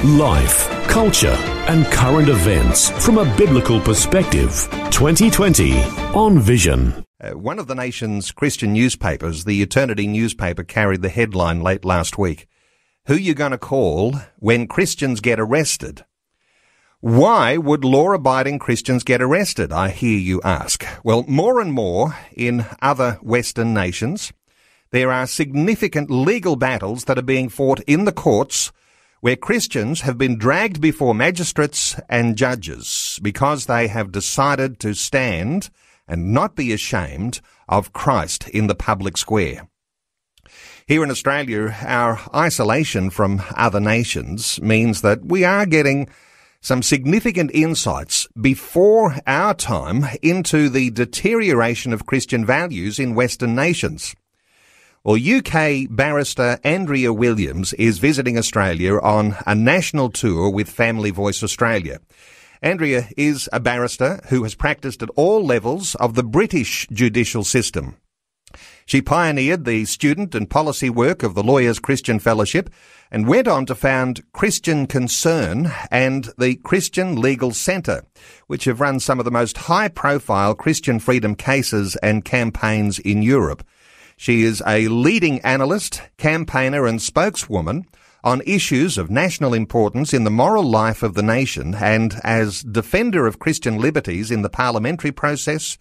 Life, culture, and current events from a biblical perspective. 2020 on Vision. Uh, one of the nation's Christian newspapers, the Eternity newspaper, carried the headline late last week. Who you to call when Christians get arrested? Why would law-abiding Christians get arrested? I hear you ask. Well, more and more in other Western nations, there are significant legal battles that are being fought in the courts where Christians have been dragged before magistrates and judges because they have decided to stand and not be ashamed of Christ in the public square. Here in Australia, our isolation from other nations means that we are getting some significant insights before our time into the deterioration of Christian values in Western nations. Well, UK barrister Andrea Williams is visiting Australia on a national tour with Family Voice Australia. Andrea is a barrister who has practiced at all levels of the British judicial system. She pioneered the student and policy work of the Lawyers Christian Fellowship and went on to found Christian Concern and the Christian Legal Centre, which have run some of the most high profile Christian freedom cases and campaigns in Europe. She is a leading analyst, campaigner and spokeswoman on issues of national importance in the moral life of the nation and as defender of Christian liberties in the parliamentary process,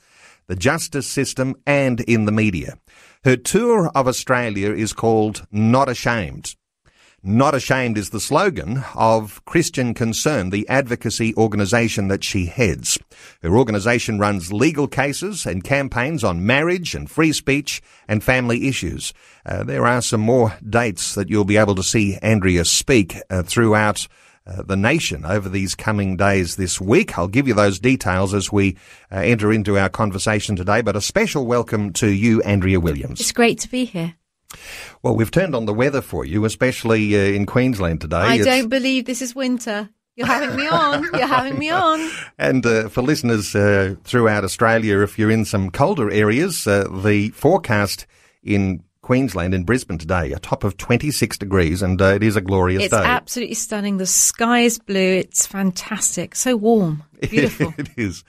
the justice system and in the media. Her tour of Australia is called Not Ashamed. Not Ashamed is the slogan of Christian Concern, the advocacy organisation that she heads. Her organisation runs legal cases and campaigns on marriage and free speech and family issues. Uh, there are some more dates that you'll be able to see Andrea speak uh, throughout uh, the nation over these coming days this week. I'll give you those details as we uh, enter into our conversation today, but a special welcome to you, Andrea Williams. It's great to be here. Well, we've turned on the weather for you, especially uh, in Queensland today. I it's... don't believe this is winter. You're having me on. You're having me on. And uh, for listeners uh, throughout Australia, if you're in some colder areas, uh, the forecast in Queensland in Brisbane today, a top of 26 degrees, and uh, it is a glorious it's day. It's absolutely stunning. The sky is blue. It's fantastic. So warm. Beautiful. it is.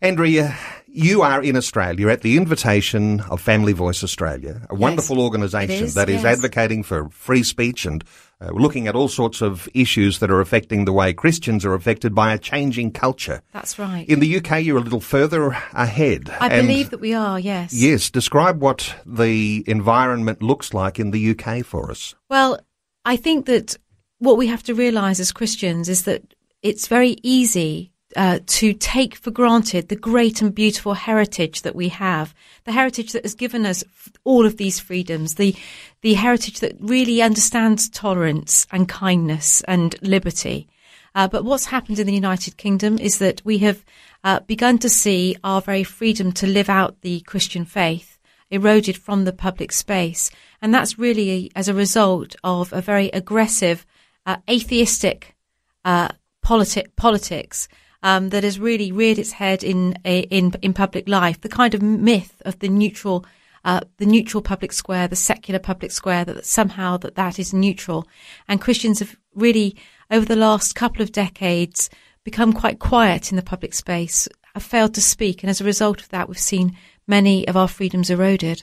Andrea, you are in Australia at the invitation of Family Voice Australia, a yes, wonderful organisation that is yes. advocating for free speech and uh, looking at all sorts of issues that are affecting the way Christians are affected by a changing culture. That's right. In the UK, you're a little further ahead. I believe that we are, yes. Yes. Describe what the environment looks like in the UK for us. Well, I think that what we have to realise as Christians is that it's very easy uh, to take for granted the great and beautiful heritage that we have, the heritage that has given us all of these freedoms, the the heritage that really understands tolerance and kindness and liberty. Uh, but what's happened in the United Kingdom is that we have uh, begun to see our very freedom to live out the Christian faith eroded from the public space, and that's really as a result of a very aggressive, uh, atheistic uh, politi- politics um, that has really reared its head in in in public life. The kind of myth of the neutral. Uh, the neutral public square, the secular public square, that, that somehow that that is neutral, and Christians have really, over the last couple of decades, become quite quiet in the public space, have failed to speak, and as a result of that, we've seen many of our freedoms eroded.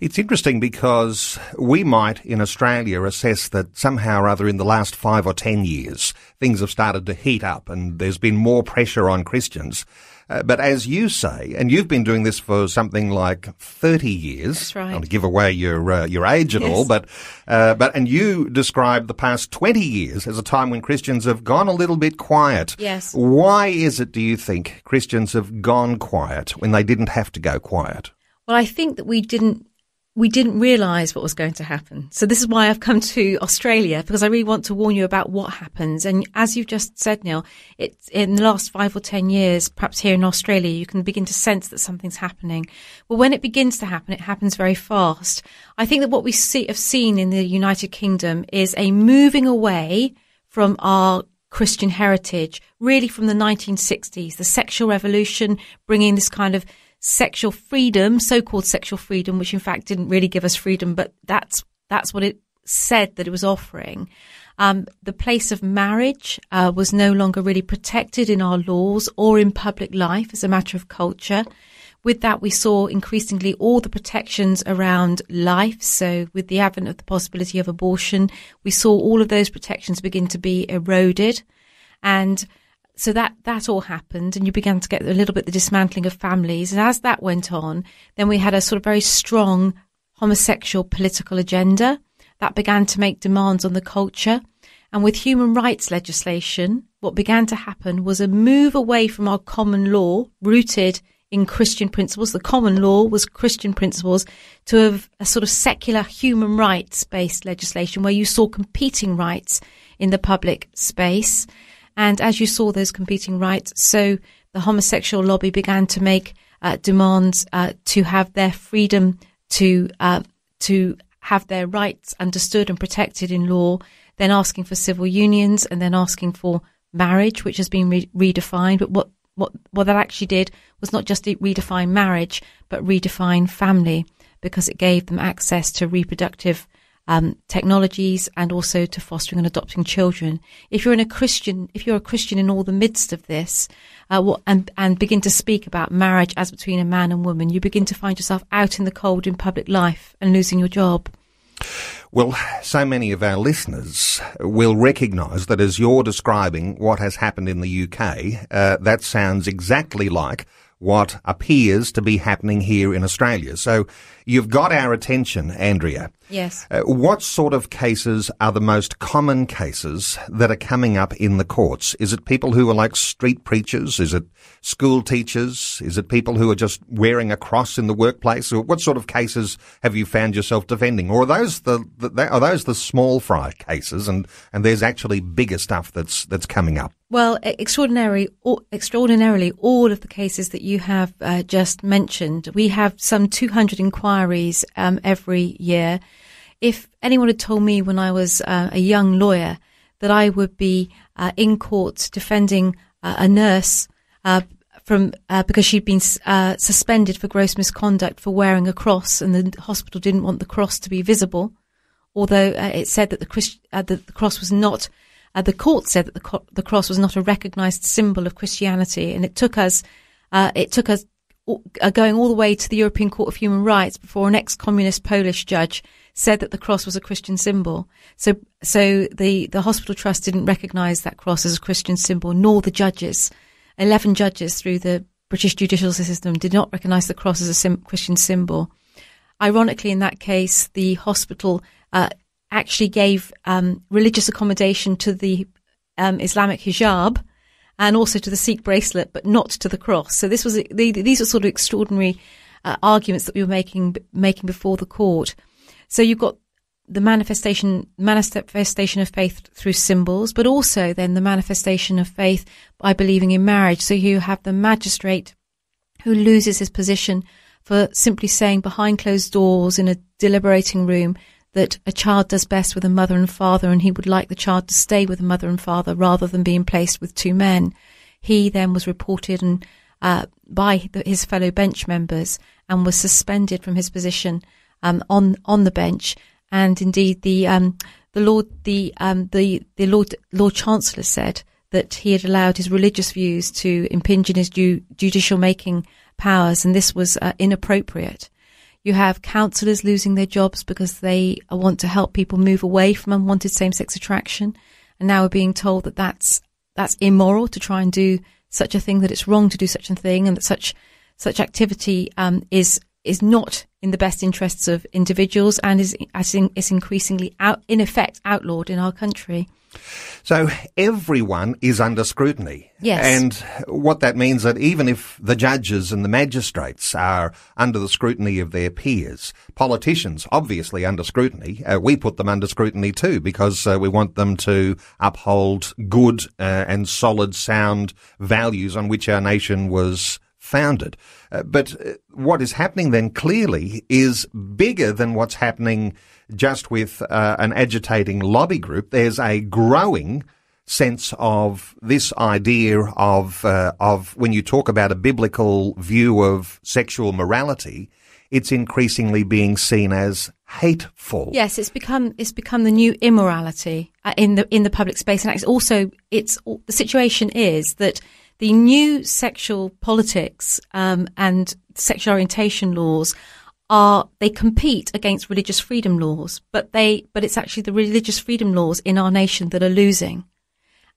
It's interesting because we might in Australia assess that somehow or other in the last five or ten years things have started to heat up and there's been more pressure on Christians. Uh, but as you say, and you've been doing this for something like 30 years. That's right. Not to give away your, uh, your age at yes. all, but, uh, but, and you describe the past 20 years as a time when Christians have gone a little bit quiet. Yes. Why is it, do you think, Christians have gone quiet when they didn't have to go quiet? Well, I think that we didn't we didn't realize what was going to happen. So this is why I've come to Australia because I really want to warn you about what happens. And as you've just said, Neil, it's in the last five or 10 years, perhaps here in Australia, you can begin to sense that something's happening. Well, when it begins to happen, it happens very fast. I think that what we see, have seen in the United Kingdom is a moving away from our Christian heritage, really from the 1960s, the sexual revolution, bringing this kind of sexual freedom, so-called sexual freedom, which in fact didn't really give us freedom, but that's that's what it said that it was offering. Um, the place of marriage uh, was no longer really protected in our laws or in public life as a matter of culture. With that, we saw increasingly all the protections around life. So, with the advent of the possibility of abortion, we saw all of those protections begin to be eroded. And so that that all happened, and you began to get a little bit the dismantling of families. And as that went on, then we had a sort of very strong homosexual political agenda that began to make demands on the culture. And with human rights legislation, what began to happen was a move away from our common law rooted in Christian principles. The common law was Christian principles to have a sort of secular human rights based legislation where you saw competing rights in the public space. And as you saw those competing rights, so the homosexual lobby began to make uh, demands uh, to have their freedom to uh, to have their rights understood and protected in law. Then asking for civil unions, and then asking for marriage, which has been re- redefined. But what what what that actually did was not just redefine marriage, but redefine family, because it gave them access to reproductive um, technologies and also to fostering and adopting children. If you're in a Christian, if you're a Christian in all the midst of this, uh, what, and and begin to speak about marriage as between a man and woman, you begin to find yourself out in the cold in public life and losing your job. Well, so many of our listeners will recognise that as you're describing what has happened in the UK, uh, that sounds exactly like what appears to be happening here in Australia. So you've got our attention, Andrea. Yes. Uh, what sort of cases are the most common cases that are coming up in the courts? Is it people who are like street preachers? Is it school teachers? Is it people who are just wearing a cross in the workplace? Or what sort of cases have you found yourself defending? Or are those the, the are those the small fry cases and, and there's actually bigger stuff that's that's coming up? Well, extraordinarily, extraordinarily, all of the cases that you have uh, just mentioned, we have some 200 inquiries um, every year. If anyone had told me when I was uh, a young lawyer that I would be uh, in court defending uh, a nurse uh, from uh, because she'd been suspended for gross misconduct for wearing a cross, and the hospital didn't want the cross to be visible, although it said that the, Christ- that the cross was not uh, the court said that the, co- the, cross was not a recognised symbol of Christianity, and it took us, uh, it took us uh, going all the way to the European Court of Human Rights before an ex-communist Polish judge said that the cross was a Christian symbol. So, so the the hospital trust didn't recognise that cross as a Christian symbol, nor the judges. Eleven judges through the British judicial system did not recognise the cross as a sim- Christian symbol. Ironically, in that case, the hospital uh, actually gave um, religious accommodation to the um, Islamic hijab and also to the Sikh bracelet, but not to the cross. So this was the, these are sort of extraordinary uh, arguments that we were making making before the court. So you've got the manifestation manifestation of faith through symbols, but also then the manifestation of faith by believing in marriage. So you have the magistrate who loses his position for simply saying behind closed doors in a deliberating room that a child does best with a mother and father and he would like the child to stay with a mother and father rather than being placed with two men. He then was reported and uh, by the, his fellow bench members and was suspended from his position um, on on the bench. And indeed, the um, the Lord the um, the the Lord Lord Chancellor said that he had allowed his religious views to impinge on his ju- judicial making powers, and this was uh, inappropriate. You have counsellors losing their jobs because they want to help people move away from unwanted same-sex attraction, and now we're being told that that's that's immoral to try and do such a thing, that it's wrong to do such a thing, and that such such activity um, is is not in the best interests of individuals and is is increasingly out in effect outlawed in our country. So everyone is under scrutiny. Yes. And what that means is that even if the judges and the magistrates are under the scrutiny of their peers, politicians obviously under scrutiny, uh, we put them under scrutiny too because uh, we want them to uphold good uh, and solid, sound values on which our nation was founded. Uh, but uh, what is happening then clearly is bigger than what's happening just with uh, an agitating lobby group. There's a growing sense of this idea of uh, of when you talk about a biblical view of sexual morality, it's increasingly being seen as hateful. Yes, it's become it's become the new immorality uh, in the in the public space, and it's also it's the situation is that the new sexual politics um, and sexual orientation laws are they compete against religious freedom laws, but they but it's actually the religious freedom laws in our nation that are losing,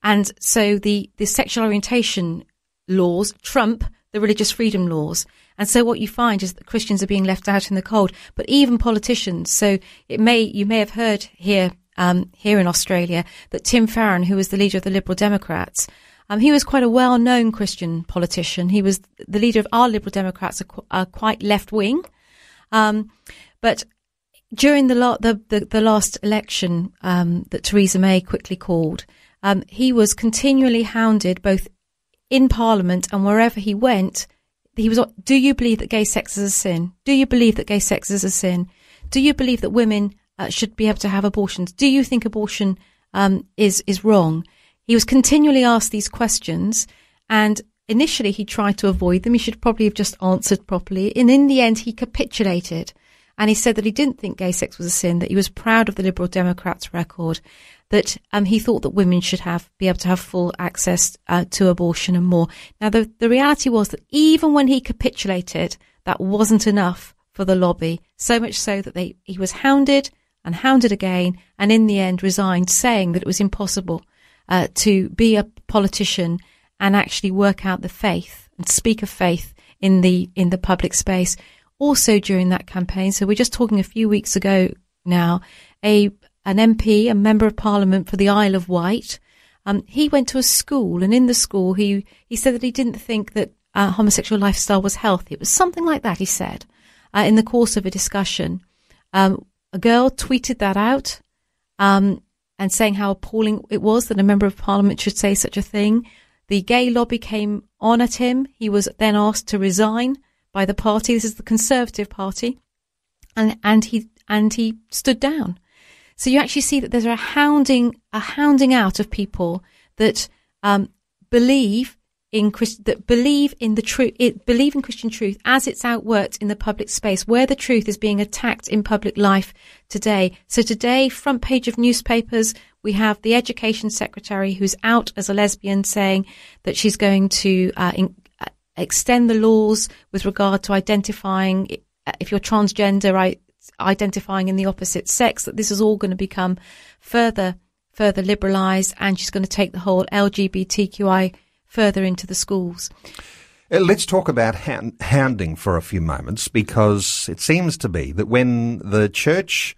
and so the the sexual orientation laws trump the religious freedom laws. And so what you find is that Christians are being left out in the cold, but even politicians. So it may, you may have heard here, um, here in Australia that Tim Farron, who was the leader of the Liberal Democrats, um, he was quite a well-known Christian politician. He was the leader of our Liberal Democrats, are, qu- are quite left-wing. Um, but during the, the, the, the, last election um, that Theresa May quickly called, um, he was continually hounded both in Parliament and wherever he went. He was, do you believe that gay sex is a sin? Do you believe that gay sex is a sin? Do you believe that women uh, should be able to have abortions? Do you think abortion um, is is wrong? He was continually asked these questions, and initially he tried to avoid them. He should probably have just answered properly. And in the end, he capitulated. And he said that he didn't think gay sex was a sin, that he was proud of the Liberal Democrats' record, that um, he thought that women should have be able to have full access uh, to abortion and more. Now, the, the reality was that even when he capitulated, that wasn't enough for the lobby, so much so that they, he was hounded and hounded again, and in the end resigned, saying that it was impossible uh, to be a politician and actually work out the faith and speak of faith in the in the public space also during that campaign. So we're just talking a few weeks ago now, a an MP, a member of parliament for the Isle of Wight, um, he went to a school, and in the school, he he said that he didn't think that uh, homosexual lifestyle was healthy. It was something like that. He said uh, in the course of a discussion, um, a girl tweeted that out. Um, and saying how appalling it was that a member of parliament should say such a thing. The gay lobby came on at him. He was then asked to resign by the party. This is the Conservative Party, and and he and he stood down. So you actually see that there's a hounding a hounding out of people that um, believe in Christ- that believe in the truth, believe in Christian truth as it's outworked in the public space, where the truth is being attacked in public life today. So today, front page of newspapers, we have the education secretary who's out as a lesbian saying that she's going to uh, in, extend the laws with regard to identifying if you're transgender, right, identifying in the opposite sex, that this is all going to become further, further liberalized and she's going to take the whole LGBTQI further into the schools. Uh, let's talk about hounding for a few moments because it seems to be that when the church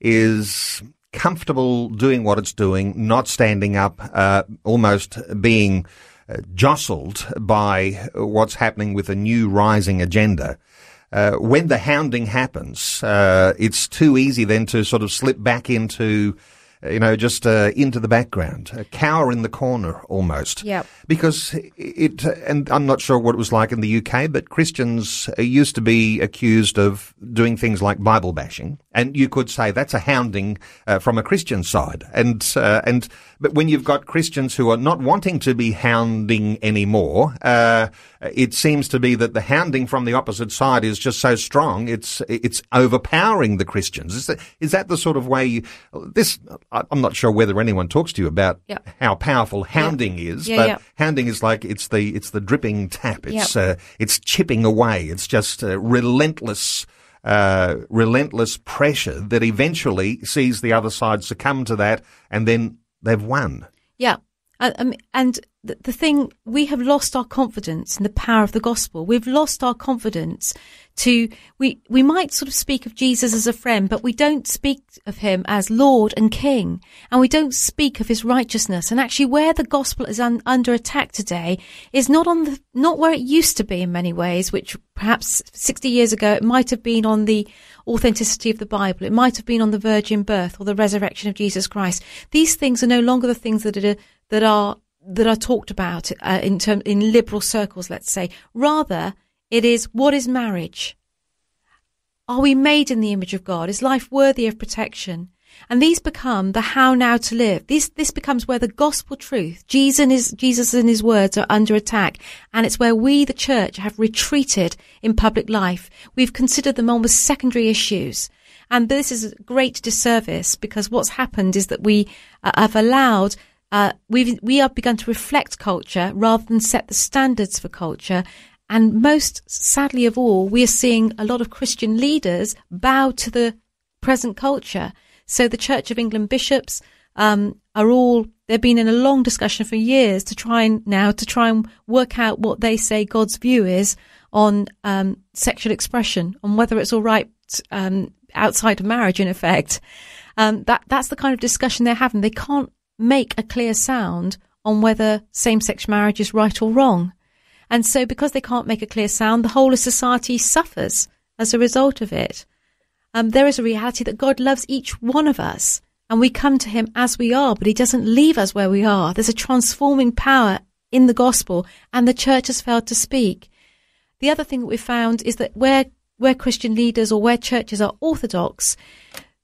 is comfortable doing what it's doing, not standing up, uh, almost being uh, jostled by what's happening with a new rising agenda. Uh, when the hounding happens, uh, it's too easy then to sort of slip back into you know, just uh, into the background, a cower in the corner almost. Yeah. Because it, and I'm not sure what it was like in the UK, but Christians used to be accused of doing things like Bible bashing, and you could say that's a hounding uh, from a Christian side. And uh, and but when you've got Christians who are not wanting to be hounding anymore, uh, it seems to be that the hounding from the opposite side is just so strong, it's it's overpowering the Christians. Is that, is that the sort of way you, this? I'm not sure whether anyone talks to you about yep. how powerful hounding yep. is, yeah, but yep. hounding is like it's the it's the dripping tap. It's uh, it's chipping away. It's just uh, relentless. Uh, relentless pressure that eventually sees the other side succumb to that, and then they've won. Yeah, and the, the thing, we have lost our confidence in the power of the gospel. We've lost our confidence to, we, we might sort of speak of Jesus as a friend, but we don't speak of him as Lord and King. And we don't speak of his righteousness. And actually where the gospel is un, under attack today is not on the, not where it used to be in many ways, which perhaps 60 years ago it might have been on the authenticity of the Bible. It might have been on the virgin birth or the resurrection of Jesus Christ. These things are no longer the things that are, that are that are talked about uh, in term in liberal circles, let's say. Rather, it is what is marriage? Are we made in the image of God? Is life worthy of protection? And these become the how now to live. This this becomes where the gospel truth, Jesus and his, Jesus and his words are under attack, and it's where we, the church, have retreated in public life. We've considered them almost secondary issues. And this is a great disservice because what's happened is that we uh, have allowed uh, we've we have begun to reflect culture rather than set the standards for culture. And most sadly of all, we are seeing a lot of Christian leaders bow to the present culture. So the Church of England bishops um, are all they've been in a long discussion for years to try and now to try and work out what they say God's view is on um, sexual expression, on whether it's all right um, outside of marriage, in effect. Um, that that's the kind of discussion they're having. They can't make a clear sound on whether same-sex marriage is right or wrong. And so because they can't make a clear sound, the whole of society suffers as a result of it. Um, there is a reality that God loves each one of us and we come to him as we are, but he doesn't leave us where we are. There's a transforming power in the gospel and the church has failed to speak. The other thing that we found is that where, where Christian leaders or where churches are orthodox,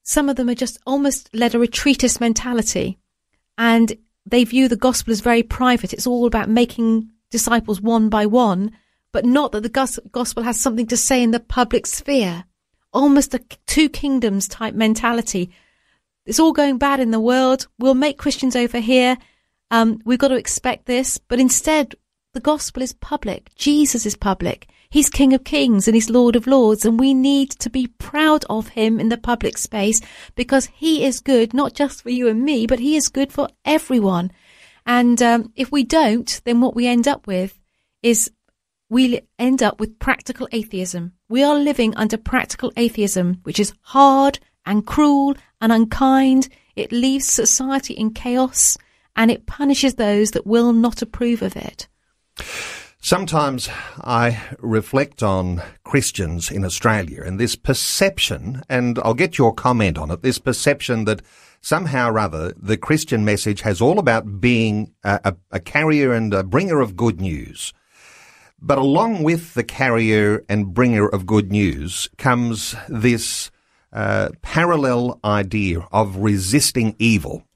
some of them are just almost led a retreatist mentality and they view the gospel as very private. It's all about making disciples one by one, but not that the gospel has something to say in the public sphere. Almost a two kingdoms type mentality. It's all going bad in the world. We'll make Christians over here. Um, we've got to expect this, but instead, the gospel is public. Jesus is public. He's King of Kings and He's Lord of Lords, and we need to be proud of Him in the public space because He is good, not just for you and me, but He is good for everyone. And um, if we don't, then what we end up with is we end up with practical atheism. We are living under practical atheism, which is hard and cruel and unkind. It leaves society in chaos and it punishes those that will not approve of it. Sometimes I reflect on Christians in Australia and this perception, and I'll get your comment on it, this perception that somehow or other the Christian message has all about being a, a, carrier and a bringer of good news. But along with the carrier and bringer of good news comes this uh, parallel idea of resisting evil.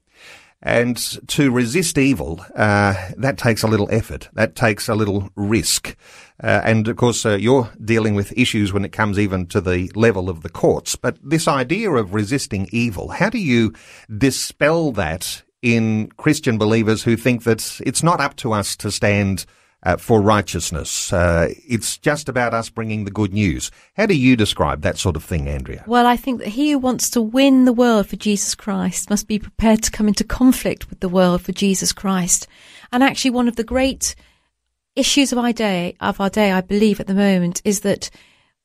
And to resist evil, uh, that takes a little effort. That takes a little risk. Uh, and of course, uh, you're dealing with issues when it comes even to the level of the courts. But this idea of resisting evil, how do you dispel that in Christian believers who think that it's not up to us to stand uh, for righteousness. Uh, it's just about us bringing the good news. How do you describe that sort of thing, Andrea? Well, I think that he who wants to win the world for Jesus Christ must be prepared to come into conflict with the world for Jesus Christ. And actually, one of the great issues of our day, of our day, I believe at the moment, is that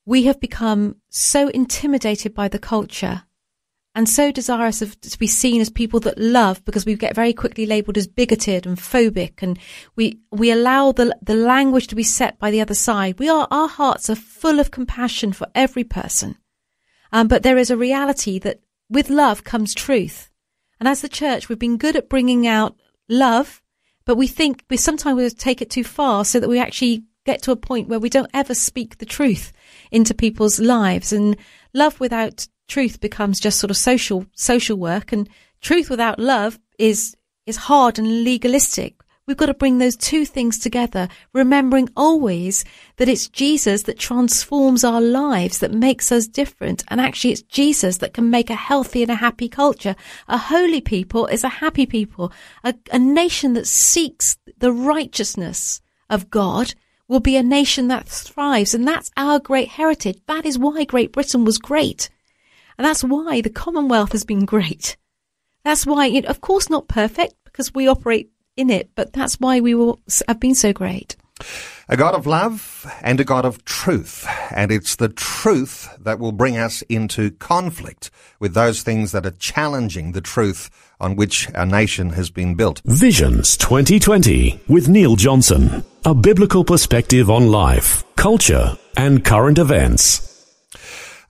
we have become so intimidated by the culture and so desirous of to be seen as people that love because we get very quickly labeled as bigoted and phobic and we we allow the the language to be set by the other side. We are our hearts are full of compassion for every person. Um, but there is a reality that with love comes truth. And as the church we've been good at bringing out love but we think we sometimes we take it too far so that we actually get to a point where we don't ever speak the truth into people's lives. And love without truth becomes just sort of social social work and truth without love is is hard and legalistic. We've got to bring those two things together remembering always that it's Jesus that transforms our lives that makes us different and actually it's Jesus that can make a healthy and a happy culture. A holy people is a happy people. A, a nation that seeks the righteousness of God will be a nation that thrives and that's our great heritage. That is why Great Britain was great and that's why the Commonwealth has been great. That's why, of course, not perfect because we operate in it, but that's why we will have been so great. A God of love and a God of truth. And it's the truth that will bring us into conflict with those things that are challenging the truth on which our nation has been built. Visions 2020 with Neil Johnson. A biblical perspective on life, culture, and current events.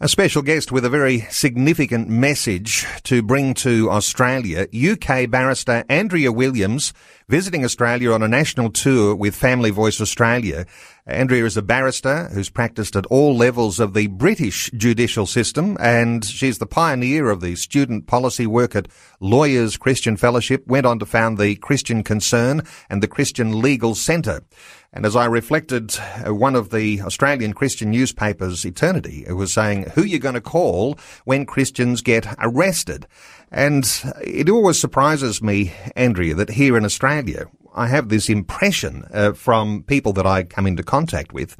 A special guest with a very significant message to bring to Australia, UK barrister Andrea Williams, visiting Australia on a national tour with Family Voice Australia. Andrea is a barrister who's practiced at all levels of the British judicial system, and she's the pioneer of the student policy work at Lawyers Christian Fellowship, went on to found the Christian Concern and the Christian Legal Centre. And as I reflected, uh, one of the Australian Christian newspapers, Eternity, was saying, who are you going to call when Christians get arrested? And it always surprises me, Andrea, that here in Australia, I have this impression uh, from people that I come into contact with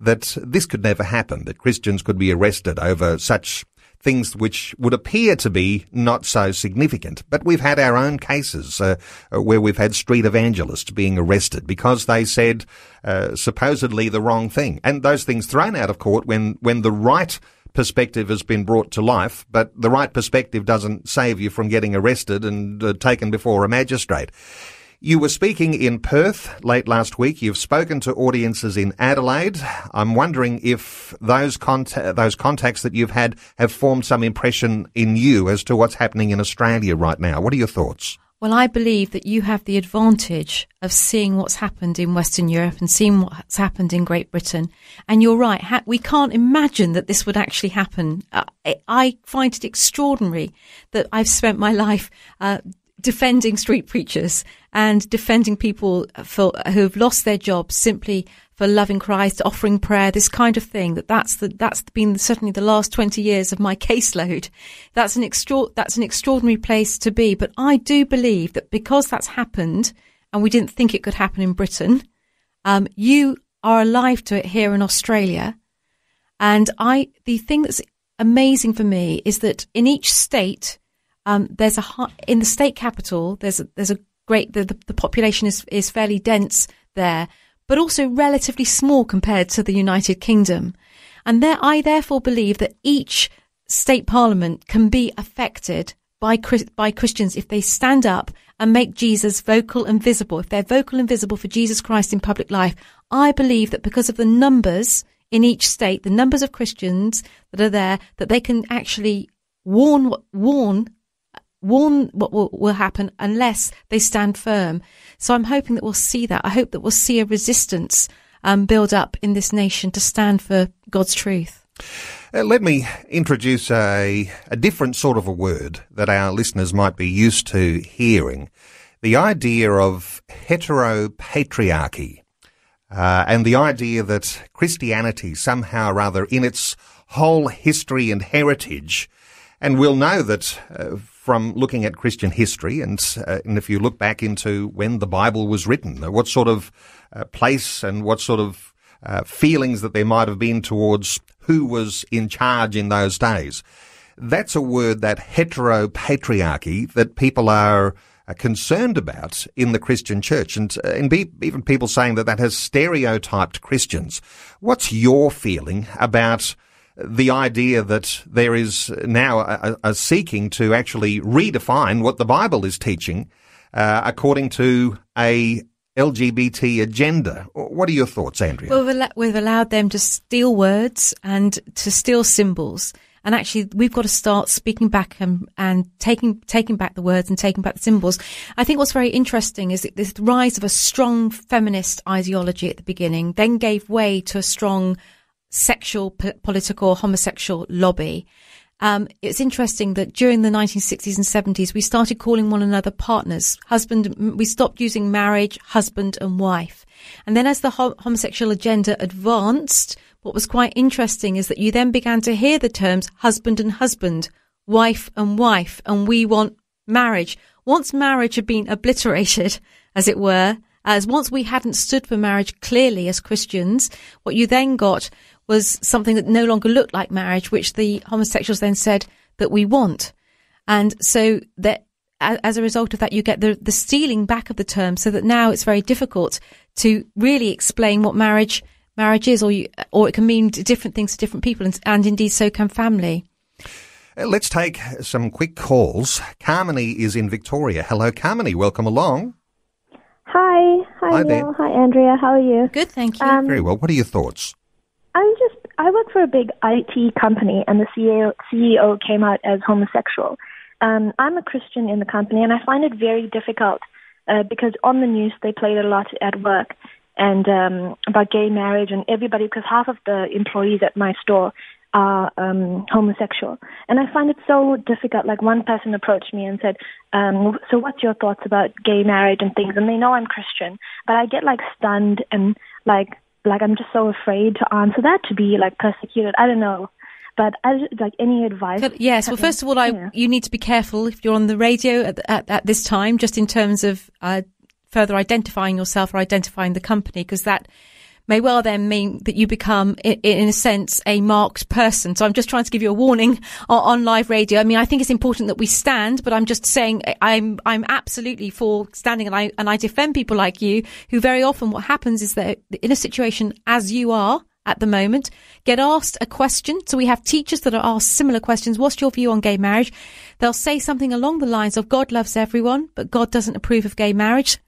that this could never happen, that Christians could be arrested over such things which would appear to be not so significant. But we've had our own cases uh, uh, where we've had street evangelists being arrested because they said uh, supposedly the wrong thing, and those things thrown out of court when when the right perspective has been brought to life, but the right perspective doesn't save you from getting arrested and uh, taken before a magistrate. You were speaking in Perth late last week. You've spoken to audiences in Adelaide. I'm wondering if those conta- those contacts that you've had have formed some impression in you as to what's happening in Australia right now. What are your thoughts? Well, I believe that you have the advantage of seeing what's happened in Western Europe and seeing what's happened in Great Britain. And you're right, ha- we can't imagine that this would actually happen. Uh, I find it extraordinary that I've spent my life uh, defending street preachers and defending people for, who have lost their jobs simply for loving Christ, offering prayer, this kind of thing. That that's the, that's been certainly the last 20 years of my caseload. That's an extra, that's an extraordinary place to be. But I do believe that because that's happened and we didn't think it could happen in Britain, um, you are alive to it here in Australia. And I, the thing that's amazing for me is that in each state, um, there's a in the state capital. There's a, there's a great the, the, the population is is fairly dense there, but also relatively small compared to the United Kingdom. And there, I therefore believe that each state parliament can be affected by by Christians if they stand up and make Jesus vocal and visible. If they're vocal and visible for Jesus Christ in public life, I believe that because of the numbers in each state, the numbers of Christians that are there, that they can actually warn warn warn what will, will happen unless they stand firm. So I'm hoping that we'll see that. I hope that we'll see a resistance um, build up in this nation to stand for God's truth. Uh, let me introduce a, a different sort of a word that our listeners might be used to hearing. The idea of heteropatriarchy. Uh, and the idea that Christianity somehow or other in its whole history and heritage, and we'll know that uh, from looking at Christian history, and, uh, and if you look back into when the Bible was written, uh, what sort of uh, place and what sort of uh, feelings that there might have been towards who was in charge in those days. That's a word, that heteropatriarchy, that people are uh, concerned about in the Christian church, and uh, and be, even people saying that that has stereotyped Christians. What's your feeling about? The idea that there is now a, a seeking to actually redefine what the Bible is teaching uh, according to a LGBT agenda. What are your thoughts, Andrea? Well, we've allowed them to steal words and to steal symbols. And actually, we've got to start speaking back and, and taking taking back the words and taking back the symbols. I think what's very interesting is this rise of a strong feminist ideology at the beginning, then gave way to a strong sexual, p- political, homosexual lobby. Um, it's interesting that during the 1960s and 70s, we started calling one another partners, husband. We stopped using marriage, husband and wife. And then as the ho- homosexual agenda advanced, what was quite interesting is that you then began to hear the terms husband and husband, wife and wife, and we want marriage. Once marriage had been obliterated, as it were, as once we hadn't stood for marriage clearly as Christians, what you then got was something that no longer looked like marriage, which the homosexuals then said that we want. And so that as a result of that, you get the, the stealing back of the term so that now it's very difficult to really explain what marriage, marriage is, or you, or it can mean different things to different people and, and indeed so can family. Uh, Let's take some quick calls. Carmony is in Victoria. Hello, Carmony. Welcome along. Hi, hi, Hi Neil. there. Hi, Andrea. How are you? Good, thank you. Um, Very well. What are your thoughts? I'm just. I work for a big IT company, and the CEO, CEO came out as homosexual. Um, I'm a Christian in the company, and I find it very difficult uh, because on the news they played a lot at work and um, about gay marriage and everybody because half of the employees at my store are um, homosexual, and I find it so difficult. Like one person approached me and said, um, "So what's your thoughts about gay marriage and things?" And they know I'm Christian, but I get like stunned and like like I'm just so afraid to answer that to be like persecuted. I don't know, but I just, like any advice. But yes. Well, first of all, I, Yeah. you need to be careful if you're on the radio at, at, at this time, just in terms of uh, further identifying yourself or identifying the company, because that may well then mean that you become, in, a sense, a marked person. So I'm just trying to give you a warning on, on live radio. I mean, I think it's important that we stand, but I'm just saying eh, I'm I'm absolutely for standing, and I and I defend people like you who very often what happens is that in a situation as you are at the moment, get asked a question. So we have teachers that are asked similar questions. What's your view on gay marriage? They'll say something along the lines of God loves everyone, but God doesn't approve of gay marriage.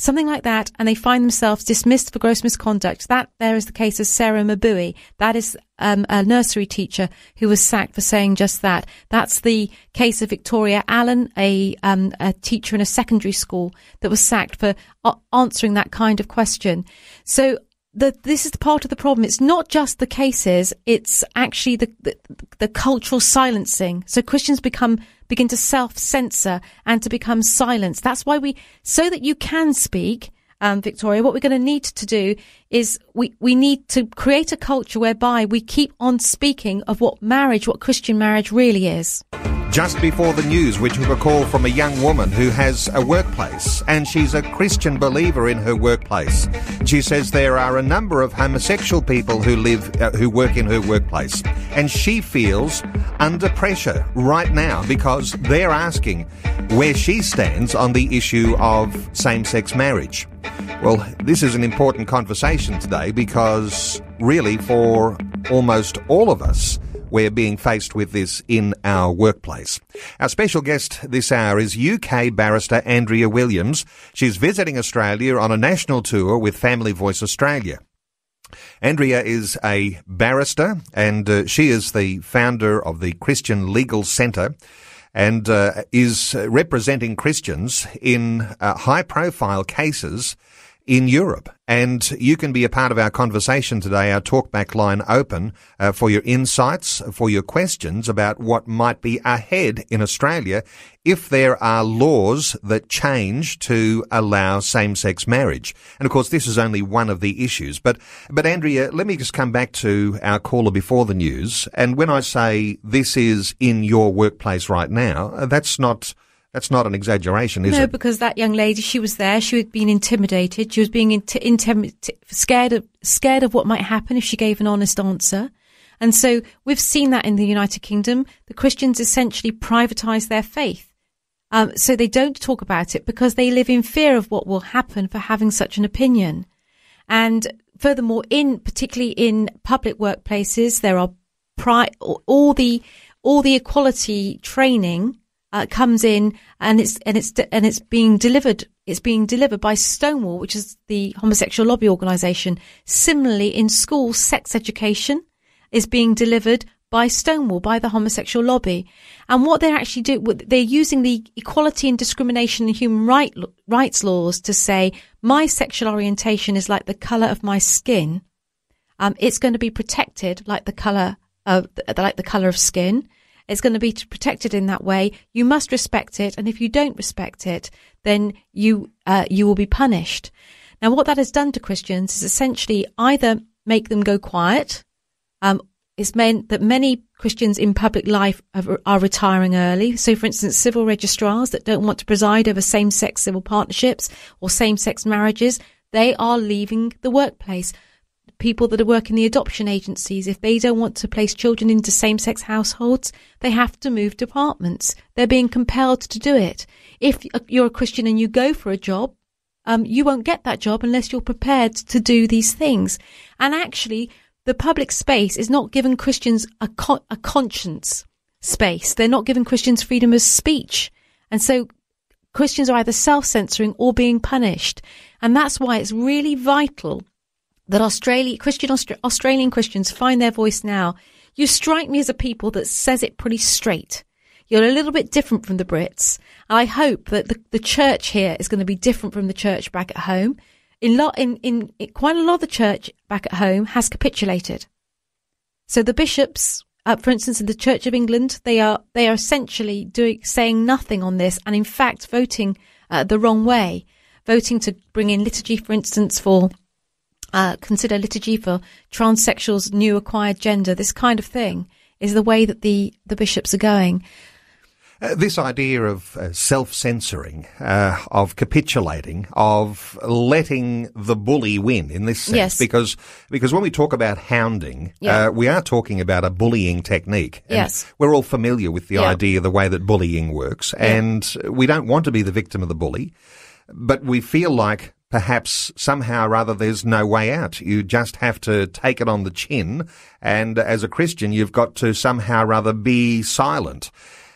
Something like that, and they find themselves dismissed for gross misconduct. That there is the case of Sarah Mbuyi. That is um, a nursery teacher who was sacked for saying just that. That's the case of Victoria Allen, a um, a teacher in a secondary school that was sacked for uh, answering that kind of question. So the, this is part of the problem. It's not just the cases; it's actually the, the the cultural silencing. So Christians become begin to self censor and to become silenced. That's why we, so that you can speak, um, Victoria. What we're going to need to do is we we need to create a culture whereby we keep on speaking of what marriage, what Christian marriage really is. Just before the news, we took a call from a young woman who has a workplace and she's a Christian believer in her workplace. She says there are a number of homosexual people who live, uh, who work in her workplace and she feels under pressure right now because they're asking where she stands on the issue of same-sex marriage. Well, this is an important conversation today because really for almost all of us, we're being faced with this in our workplace. Our special guest this hour is UK barrister Andrea Williams. She's visiting Australia on a national tour with Family Voice Australia. Andrea is a barrister and uh, she is the founder of the Christian Legal Centre and uh, is representing Christians in uh, high profile cases in Europe. And you can be a part of our conversation today, our talkback line open uh, for your insights, for your questions about what might be ahead in Australia if there are laws that change to allow same-sex marriage. And of course, this is only one of the issues. But, but Andrea, let me just come back to our caller before the news. And when I say this is in your workplace right now, uh, that's not, that's not an exaggeration, is no, it? No, because that young lady, she was there. She had been intimidated. She was being inti- intim- scared of scared of what might happen if she gave an honest answer. And so we've seen that in the United Kingdom. The Christians essentially privatise their faith. Um, so they don't talk about it because they live in fear of what will happen for having such an opinion. And furthermore, in particularly in public workplaces, there are pri- all the all the equality training uh, comes in and it's and it's and it's being delivered it's being delivered by Stonewall which is the homosexual lobby organization. Similarly in schools sex education is being delivered by Stonewall by the homosexual lobby. And what they're actually doing they're using the equality and discrimination and human right, rights laws to say my sexual orientation is like the color of my skin. Um, it's going to be protected like the color of like the color of skin it's going to be protected in that way. You must respect it, and if you don't respect it, then you uh, you will be punished. Now, what that has done to Christians is essentially either make them go quiet. Um, it's meant that many Christians in public life are, are retiring early. So, for instance, civil registrars that don't want to preside over same-sex civil partnerships or same-sex marriages, they are leaving the workplace people that work in the adoption agencies, if they don't want to place children into same-sex households, they have to move departments. They're being compelled to do it. If you're a Christian and you go for a job, um, you won't get that job unless you're prepared to do these things. And actually, the public space is not giving Christians a, a conscience space. They're not giving Christians freedom of speech. And so Christians are either self-censoring or being punished. And that's why it's really vital that Australia, Christian Australian Christians find their voice now. You strike me as a people that says it pretty straight. You're a little bit different from the Brits. I hope that the, the church here is going to be different from the church back at home. In, lot, in, in, in quite a lot of the church back at home has capitulated. So the bishops, uh, for instance, in the Church of England, they are they are essentially doing saying nothing on this, and in fact voting uh, the wrong way, voting to bring in liturgy, for instance, for uh, consider liturgy for transsexuals, new acquired gender, this kind of thing is the way that the, the bishops are going. Uh, this idea of uh, self-censoring, uh, of capitulating, of letting the bully win in this sense, yes. because because when we talk about hounding, yeah. Uh, we are talking about a bullying technique. yes, we're all familiar with the yeah. idea, the way that bullying works, yeah. and we don't want to be the victim of the bully, but we feel like perhaps somehow or other there's no way out. You just have to take it on the chin. And as a Christian, you've got to somehow or other be silent.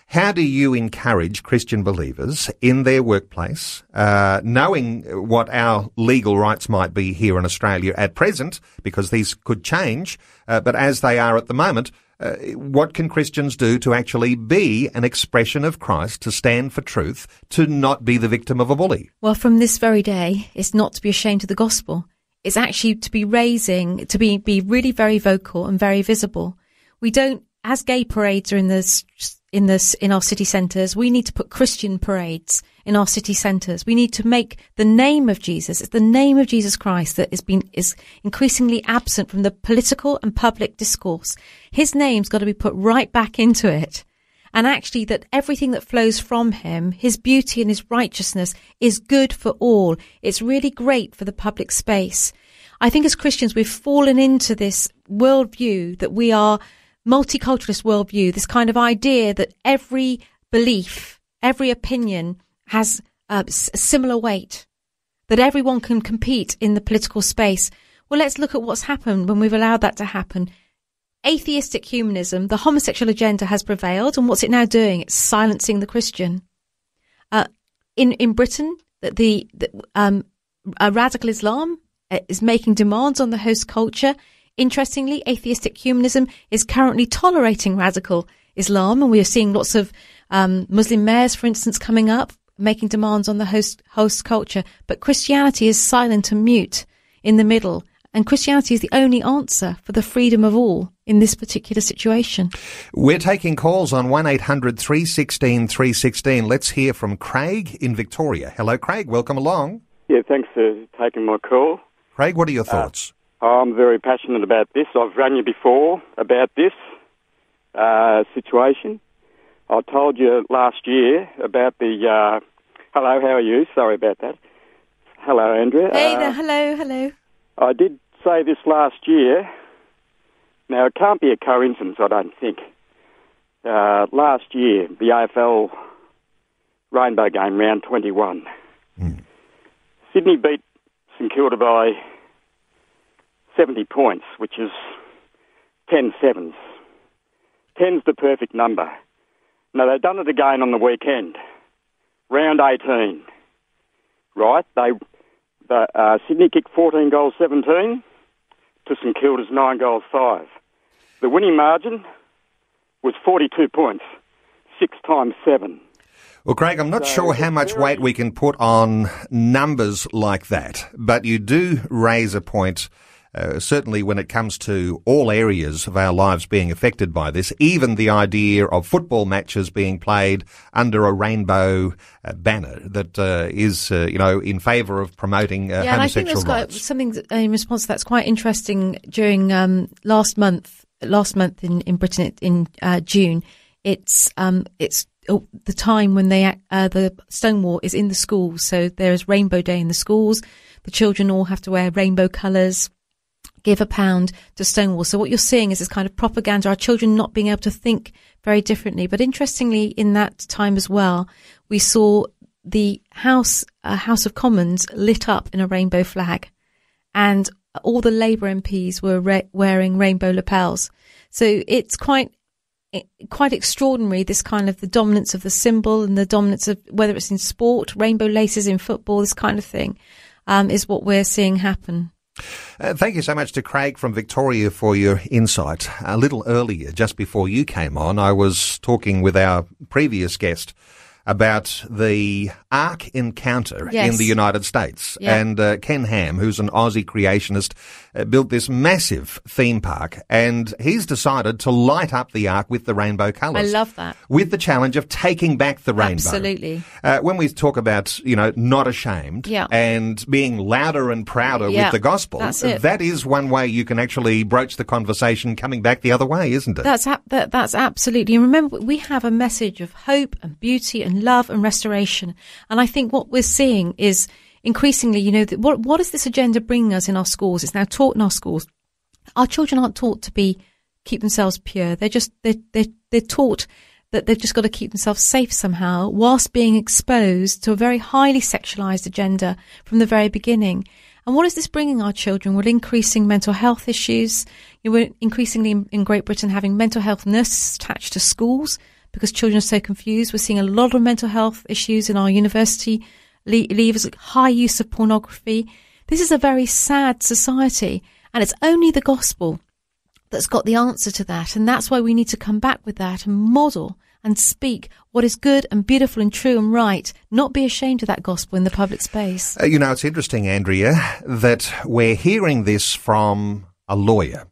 How do you encourage Christian believers in their workplace, uh, knowing what our legal rights might be here in Australia at present, because these could change, uh, but as they are at the moment, uh, what can Christians do to actually be an expression of Christ, to stand for truth, to not be the victim of a bully? Well, from this very day, it's not to be ashamed of the gospel. It's actually to be raising, to be, be really very vocal and very visible. We don't, as gay parades are in the, in the, in our city centres, we need to put Christian parades in our city centres. We need to make the name of Jesus, it's the name of Jesus Christ that has been, is increasingly absent from the political and public discourse. His name's got to be put right back into it. And actually that everything that flows from him, his beauty and his righteousness is good for all. It's really great for the public space. I think as Christians, we've fallen into this worldview that we are multiculturalist worldview, this kind of idea that every belief, every opinion has a similar weight, that everyone can compete in the political space. Well, let's look at what's happened when we've allowed that to happen. Atheistic humanism, the homosexual agenda has prevailed, and what's it now doing? It's silencing the Christian. Uh, in in Britain, the, the um, radical Islam uh, is making demands on the host culture. Interestingly, atheistic humanism is currently tolerating radical Islam, and we are seeing lots of um, Muslim mayors, for instance, coming up making demands on the host host culture. But Christianity is silent and mute in the middle, and Christianity is the only answer for the freedom of all in this particular situation. We're taking calls on 1800 316 316. Let's hear from Craig in Victoria. Hello, Craig. Welcome along. Yeah, thanks for taking my call. Craig, what are your thoughts? Uh, I'm very passionate about this. I've rang you before about this uh, situation. I told you last year about the. Uh, hello, how are you? Sorry about that. Hello, Andrea. Hey there. Hello, hello. I did say this last year. Now, it can't be a coincidence, I don't think. Uh, last year, the AFL Rainbow Game, round 21. Mm. Sydney beat St Kilda by 70 points, which is 10 sevens. 10's the perfect number. Now, they've done it again on the weekend. Round 18. Right? They, the, uh, Sydney kicked 14 goals 17 to St Kilda's 9 goals 5. The winning margin was 42 points, 6 times 7. Well, Craig, I'm not So sure how much weight we can put on numbers like that, but you do raise a point. Uh, certainly when it comes to all areas of our lives being affected by this, even the idea of football matches being played under a rainbow uh, banner that uh, is, uh, you know, in favour of promoting uh, yeah, and I think homosexual there's quite something in response to that's quite interesting. During um, last month, last month in in Britain in uh, June, it's um, it's oh, the time when they uh, the Stonewall is in the schools. So there is Rainbow Day in the schools. The children all have to wear rainbow colours. Give a pound to Stonewall. So what you're seeing is this kind of propaganda, our children not being able to think very differently. But interestingly, in that time as well, we saw the House, uh, House of Commons lit up in a rainbow flag and all the Labour MPs were re- wearing rainbow lapels. So it's quite quite extraordinary this kind of the dominance of the symbol and the dominance of whether it's in sport rainbow laces in football this kind of thing um, is what we're seeing happen uh, thank you so much to Craig from Victoria for your insight. A little earlier, just before you came on, I was talking with our previous guest about the Ark encounter yes. in the United States. Yeah. And uh, Ken Ham, who's an Aussie creationist, uh, built this massive theme park and he's decided to light up the Ark with the rainbow colours. I love that. With the challenge of taking back the rainbow. Absolutely. Uh, when we talk about, you know, not ashamed yeah. and being louder and prouder yeah. with the gospel, that is one way you can actually broach the conversation coming back the other way, isn't it? That's, that, that's absolutely. And remember, we have a message of hope and beauty and love and restoration. And I think what we're seeing is increasingly, you know, what, what is this agenda bringing us in our schools? It's now taught in our schools. Our children aren't taught to be, keep themselves pure. They're just, they're, they're, they're taught that they've just got to keep themselves safe somehow whilst being exposed to a very highly sexualized agenda from the very beginning. And what is this bringing our children? We're increasing mental health issues. We're increasingly in Great Britain having mental health nurses attached to schools because children are so confused. We're seeing a lot of mental health issues in our university leavers, high use of pornography. This is a very sad society, and it's only the gospel that's got the answer to that. And that's why we need to come back with that and model and speak what is good and beautiful and true and right, not be ashamed of that gospel in the public space. Uh, you know, it's interesting, Andrea, that we're hearing this from a lawyer,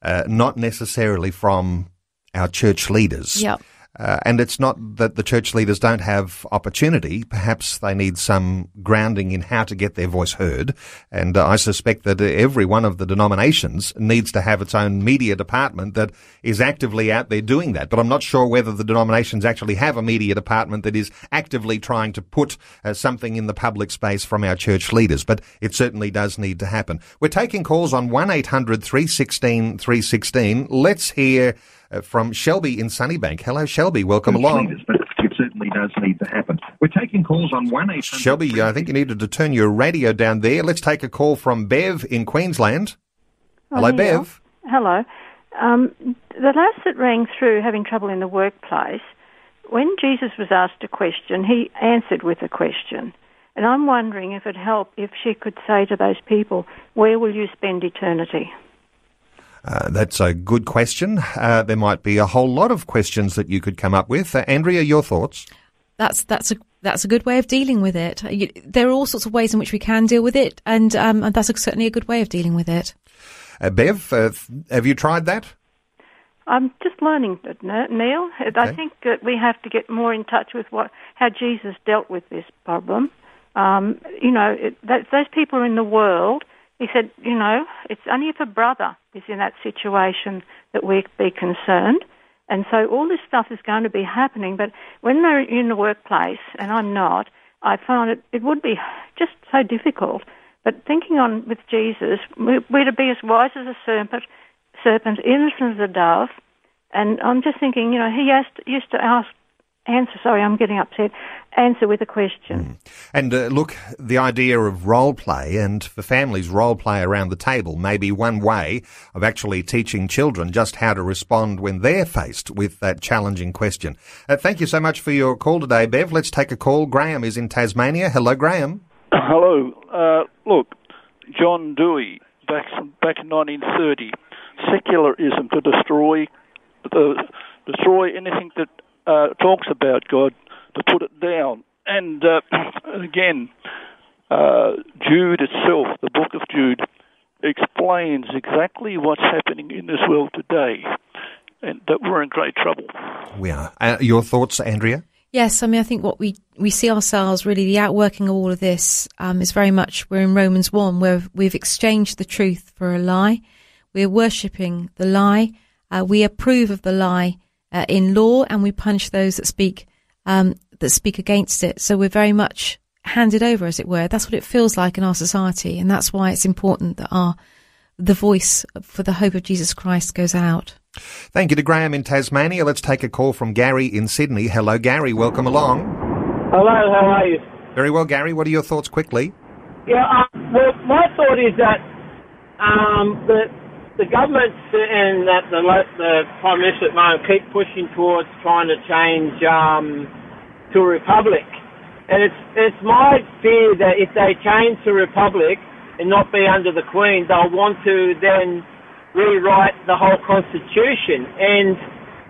uh, not necessarily from our church leaders. Yep. Uh, and it's not that the church leaders don't have opportunity. Perhaps they need some grounding in how to get their voice heard. And uh, I suspect that every one of the denominations needs to have its own media department that is actively out there doing that. But I'm not sure whether the denominations actually have a media department that is actively trying to put uh, something in the public space from our church leaders. But it certainly does need to happen. We're taking calls on 1-800 316 316. Let's hear uh, from Shelby in Sunnybank. Hello, Shelby. Welcome along. Leaders, but it certainly does need to happen. We're taking calls on one eight. Shelby, I think you needed to turn your radio down there. Let's take a call from Bev in Queensland. Oh, Hello, Bev. Hello. Um, the last that rang through having trouble in the workplace, when Jesus was asked a question, he answered with a question. And I'm wondering if it helped if she could say to those people, Where will you spend eternity? Uh, that's a good question. Uh, there might be a whole lot of questions that you could come up with. Uh, Andrea, your thoughts? That's that's a that's a good way of dealing with it. You, there are all sorts of ways in which we can deal with it, and, um, and that's a, certainly a good way of dealing with it. Uh, Bev, uh, have you tried that? I'm just learning, Neil. Okay. I think that we have to get more in touch with what how Jesus dealt with this problem. Um, you know, it, that, those people are in the world he said, you know, it's only if a brother is in that situation that we'd be concerned. And so all this stuff is going to be happening. But when they're in the workplace, and I'm not, I found it, it would be just so difficult. But thinking on with Jesus, we're to be as wise as a serpent, serpent, innocent as a dove. And I'm just thinking, you know, he asked, used to ask answer. Sorry, I'm getting upset. Answer with a question. Mm. And uh, look, the idea of role play and for families, role play around the table may be one way of actually teaching children just how to respond when they're faced with that challenging question. Uh, thank you so much for your call today, Bev. Let's take a call. Graham is in Tasmania. Hello, Graham. Hello. Uh, look, John Dewey, back back in 1930, secularism to destroy the destroy anything that uh, talks about God to put it down. And uh, again, uh, Jude itself, the book of Jude, explains exactly what's happening in this world today, and that we're in great trouble. We are. Uh, your thoughts, Andrea? Yes, I mean, I think what we, we see ourselves really, the outworking of all of this um, is very much we're in Romans 1, where we've exchanged the truth for a lie. We're worshipping the lie. Uh, we approve of the lie uh, in law, and we punish those that speak um, that speak against it. So we're very much handed over, as it were. That's what it feels like in our society, and that's why it's important that our the voice for the hope of Jesus Christ goes out. Thank you to Graham in Tasmania. Let's take a call from Gary in Sydney. Hello, Gary. Welcome along. Hello, how are you? Very well, Gary. What are your thoughts quickly? Yeah, um, well, my thought is that um, the the government and that the, the prime minister at the moment keep pushing towards trying to change um, to a republic, and it's it's my fear that if they change to a republic and not be under the Queen, they'll want to then rewrite the whole constitution. And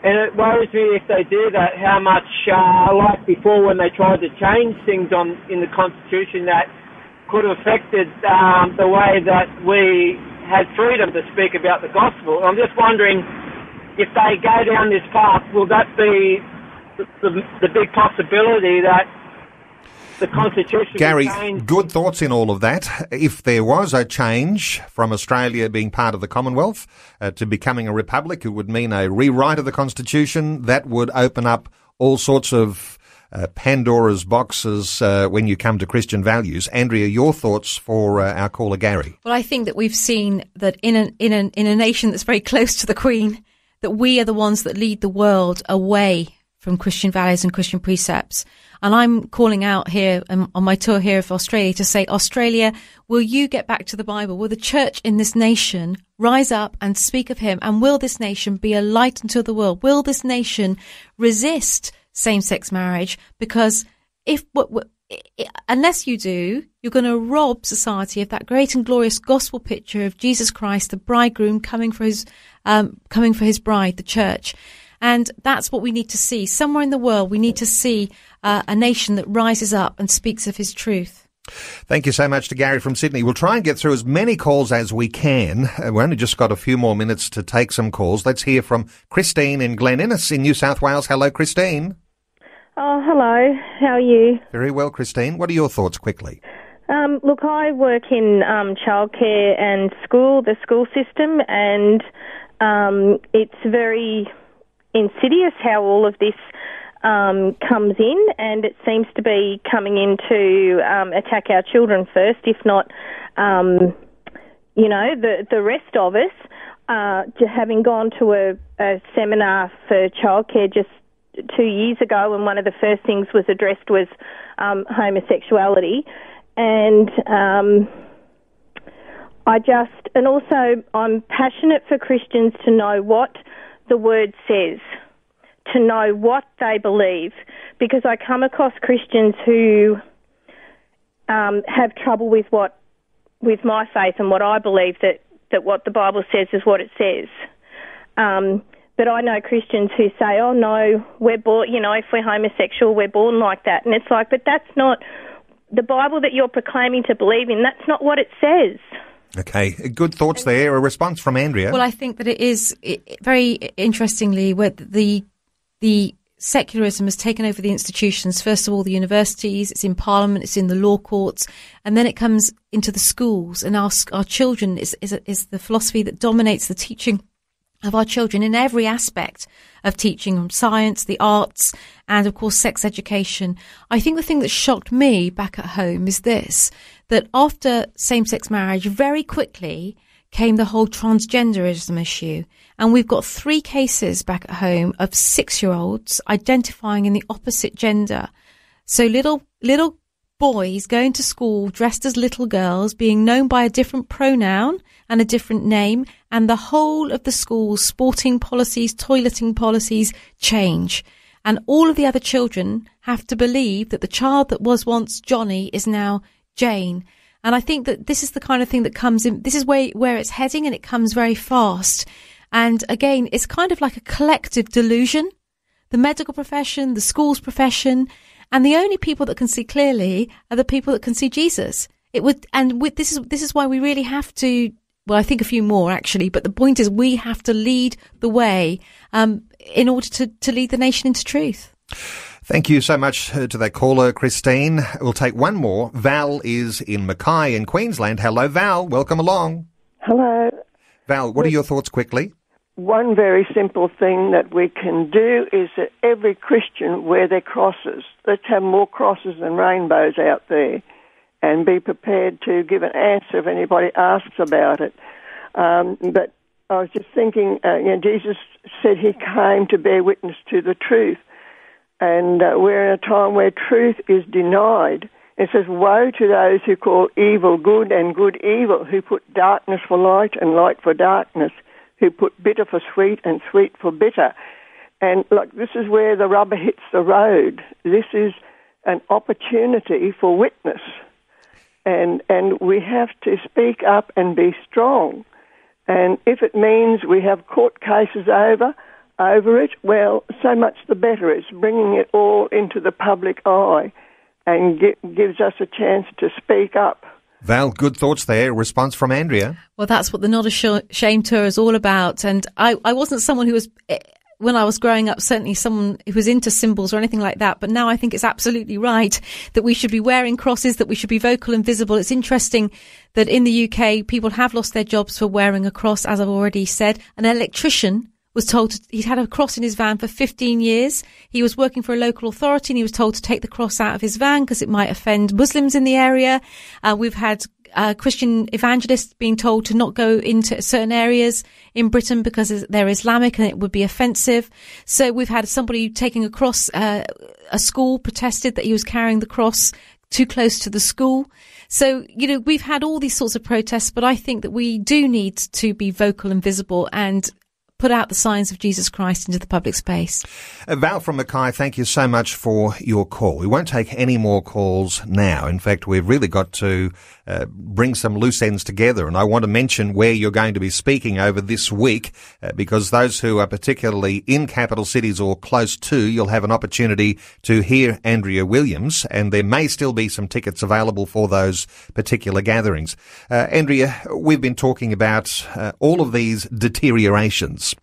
and it worries me if they do that how much uh, like before when they tried to change things on in the constitution that could have affected um, the way that we had freedom to speak about the gospel. I'm just wondering if they go down this path, will that be the, the, the big possibility that the Constitution. Gary, good thoughts in all of that. If there was a change from Australia being part of the Commonwealth uh, to becoming a republic, it would mean a rewrite of the Constitution. That would open up all sorts of uh, Pandora's boxes uh, when you come to Christian values. Andrea, your thoughts for uh, our caller Gary? Well, I think that we've seen that in a, in, a, in a nation that's very close to the Queen, that we are the ones that lead the world away from Christian values and Christian precepts. And I'm calling out here um, on my tour here of Australia to say, Australia, will you get back to the Bible? Will the church in this nation rise up and speak of him? And will this nation be a light unto the world? Will this nation resist same-sex marriage? Because if, unless you do, you're going to rob society of that great and glorious gospel picture of Jesus Christ, the bridegroom coming for his, um, coming for his bride, the church. And that's what we need to see. Somewhere in the world, we need to see uh, a nation that rises up and speaks of his truth. Thank you so much to Gary from Sydney. We'll try and get through as many calls as we can. We've only just got a few more minutes to take some calls. Let's hear from Christine in Glen Innes in New South Wales. Hello, Christine. Oh, hello. How are you? Very well, Christine. What are your thoughts quickly? Um, look, I work in um, childcare and school, the school system, and um, it's very insidious how all of this um, comes in, and it seems to be coming in to um, attack our children first, if not, um, you know, the the rest of us. Uh, having gone to a, a seminar for childcare just two years ago, and one of the first things was addressed was um, homosexuality, and um, I just and also I'm passionate for Christians to know what the word says, to know what they believe, because I come across Christians who um, have trouble with what with my faith and what I believe that that what the Bible says is what it says. Um, but I know Christians who say, "Oh no, we're born. You know, if we're homosexual, we're born like that." And it's like, but that's not the Bible that you're proclaiming to believe in. That's not what it says. Okay, good thoughts there. A response from Andrea. Well, I think that it is it, very interestingly where the the secularism has taken over the institutions. First of all, the universities. It's in Parliament. It's in the law courts, and then it comes into the schools. And our our children is is, is the philosophy that dominates the teaching of our children in every aspect of teaching from science, the arts, and of course sex education. I think the thing that shocked me back at home is this, that after same-sex marriage, very quickly came the whole transgenderism issue. And we've got three cases back at home of six-year-olds identifying in the opposite gender. So little, little boys going to school dressed as little girls, being known by a different pronoun and a different name, and the whole of the school's sporting policies, toileting policies change. And all of the other children have to believe that the child that was once Johnny is now Jane. And I think that this is the kind of thing that comes in, this is where, where it's heading and it comes very fast. And again, it's kind of like a collective delusion. The medical profession, the schools profession, and the only people that can see clearly are the people that can see Jesus. It would, and with, this is this is why we really have to. Well, I think a few more actually, but the point is we have to lead the way um, in order to to lead the nation into truth. Thank you so much uh, to that caller, Christine. We'll take one more. Val is in Mackay in Queensland. Hello, Val. Welcome along. Hello. Val, what are your thoughts quickly? one very simple thing that we can do is that every Christian wear their crosses. Let's have more crosses than rainbows out there and be prepared to give an answer if anybody asks about it. Um, but I was just thinking, uh, you know, Jesus said he came to bear witness to the truth. And uh, we're in a time where truth is denied. It says, Woe to those who call evil good and good evil, who put darkness for light and light for darkness, who put bitter for sweet and sweet for bitter. And like this is where the rubber hits the road. This is an opportunity for witness. And, and we have to speak up and be strong. And if it means we have court cases over, over it, well, so much the better. It's bringing it all into the public eye and gives us a chance to speak up. Val, good thoughts there. Response from Andrea. Well, that's what the Not Ashamed tour is all about. And I, I wasn't someone who was eh, when I was growing up, certainly someone who was into symbols or anything like that. But now I think it's absolutely right that we should be wearing crosses, that we should be vocal and visible. It's interesting that in the UK, people have lost their jobs for wearing a cross, as I've already said. An electrician was told to, he'd had a cross in his van for 15 years. He was working for a local authority and he was told to take the cross out of his van because it might offend Muslims in the area. Uh, we've had uh, Christian evangelists being told to not go into certain areas in Britain because they're Islamic and it would be offensive. So we've had somebody taking a cross, uh, a school protested that he was carrying the cross too close to the school. So, you know, we've had all these sorts of protests, but I think that we do need to be vocal and visible and put out the signs of Jesus Christ into the public space. Uh, Val from Mackay, thank you so much for your call. We won't take any more calls now. In fact, we've really got to uh, bring some loose ends together. And I want to mention where you're going to be speaking over this week, uh, because those who are particularly in capital cities or close to, you'll have an opportunity to hear Andrea Williams, and there may still be some tickets available for those particular gatherings. Uh, Andrea, we've been talking about uh, all of these deteriorations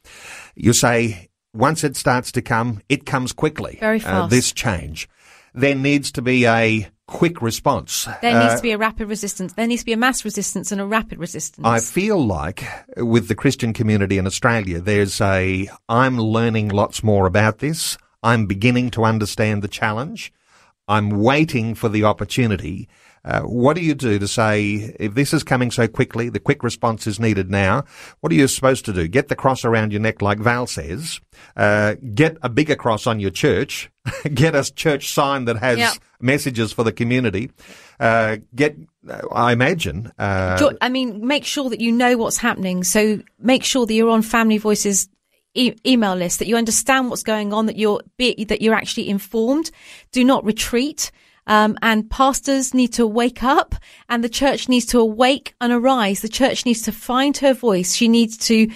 you say once it starts to come, it comes quickly. Very uh, fast. This change. There needs to be a quick response. There needs to uh, be a rapid resistance. There needs to be a mass resistance and a rapid resistance. I feel like with the Christian community in Australia, there's a, I'm learning lots more about this. I'm beginning to understand the challenge. I'm waiting for the opportunity. Uh, what do you do to say, if this is coming so quickly, the quick response is needed now, what are you supposed to do? Get the cross around your neck like Val says, uh, get a bigger cross on your church, get a church sign that has yep. messages for the community, uh, get, I imagine. Uh, I mean, make sure that you know what's happening. So make sure that you're on Family Voices E- email list, that you understand what's going on, that you're be, that you're actually informed. Do not retreat. Um, and pastors need to wake up and the church needs to awake and arise. The church needs to find her voice. She needs to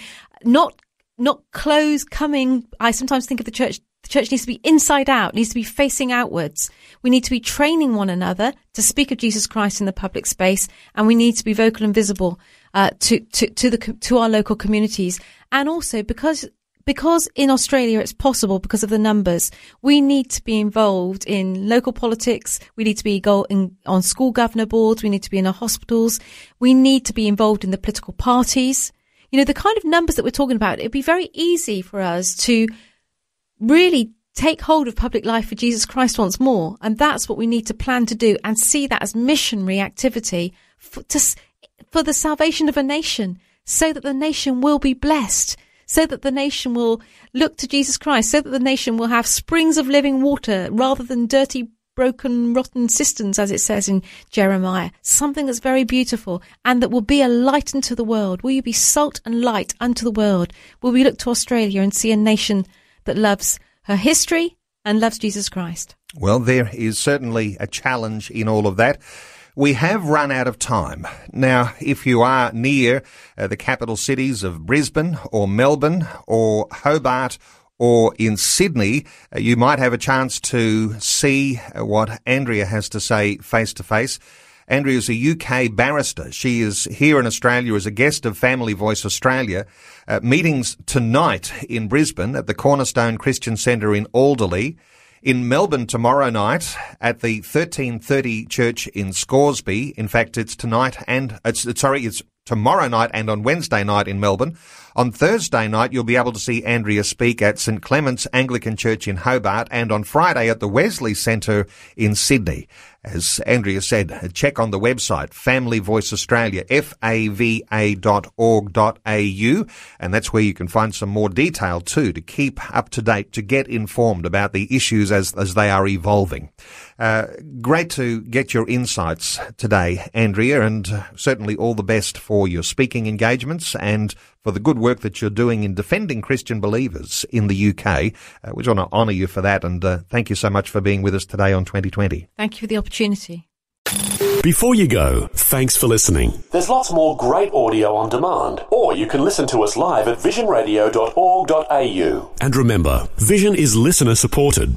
not, not close coming. I sometimes think of the church the church needs to be inside out, needs to be facing outwards. We need to be training one another to speak of Jesus Christ in the public space, and we need to be vocal and visible uh, to to to the to our local communities. And also because because in Australia it's possible because of the numbers, we need to be involved in local politics. We need to be in, on school governor boards. We need to be in our hospitals. We need to be involved in the political parties. You know, the kind of numbers that we're talking about, it'd be very easy for us to really take hold of public life for Jesus Christ once more. And that's what we need to plan to do and see that as missionary activity for, to, for the salvation of a nation so that the nation will be blessed so that the nation will look to Jesus Christ, so that the nation will have springs of living water rather than dirty, broken, rotten cisterns, as it says in Jeremiah. Something that's very beautiful and that will be a light unto the world. Will you be salt and light unto the world? Will we look to Australia and see a nation that loves her history and loves Jesus Christ? Well, there is certainly a challenge in all of that. We have run out of time. Now, if you are near uh, the capital cities of Brisbane or Melbourne or Hobart or in Sydney, uh, you might have a chance to see uh, what Andrea has to say face to face. Andrea is a UK barrister. She is here in Australia as a guest of Family Voice Australia. Uh, meetings tonight in Brisbane at the Cornerstone Christian Centre in Alderley in Melbourne tomorrow night at the 1330 church in Scoresby. In fact, it's tonight and it's, sorry, it's tomorrow night and on Wednesday night in Melbourne. On Thursday night, you'll be able to see Andrea speak at St Clement's Anglican Church in Hobart and on Friday at the Wesley Centre in Sydney. As Andrea said, uh, check on the website, Family Voice Australia, fava.org.au, and that's where you can find some more detail too to keep up to date, to get informed about the issues as, as they are evolving. Uh, great to get your insights today, Andrea, and uh, certainly all the best for your speaking engagements and for the good work that you're doing in defending Christian believers in the UK. Uh, we just want to honour you for that, and uh, thank you so much for being with us today on 2020. Thank you for the opportunity. Before you go, thanks for listening. There's lots more great audio on demand, or you can listen to us live at visionradio.org.au. And remember, Vision is listener supported.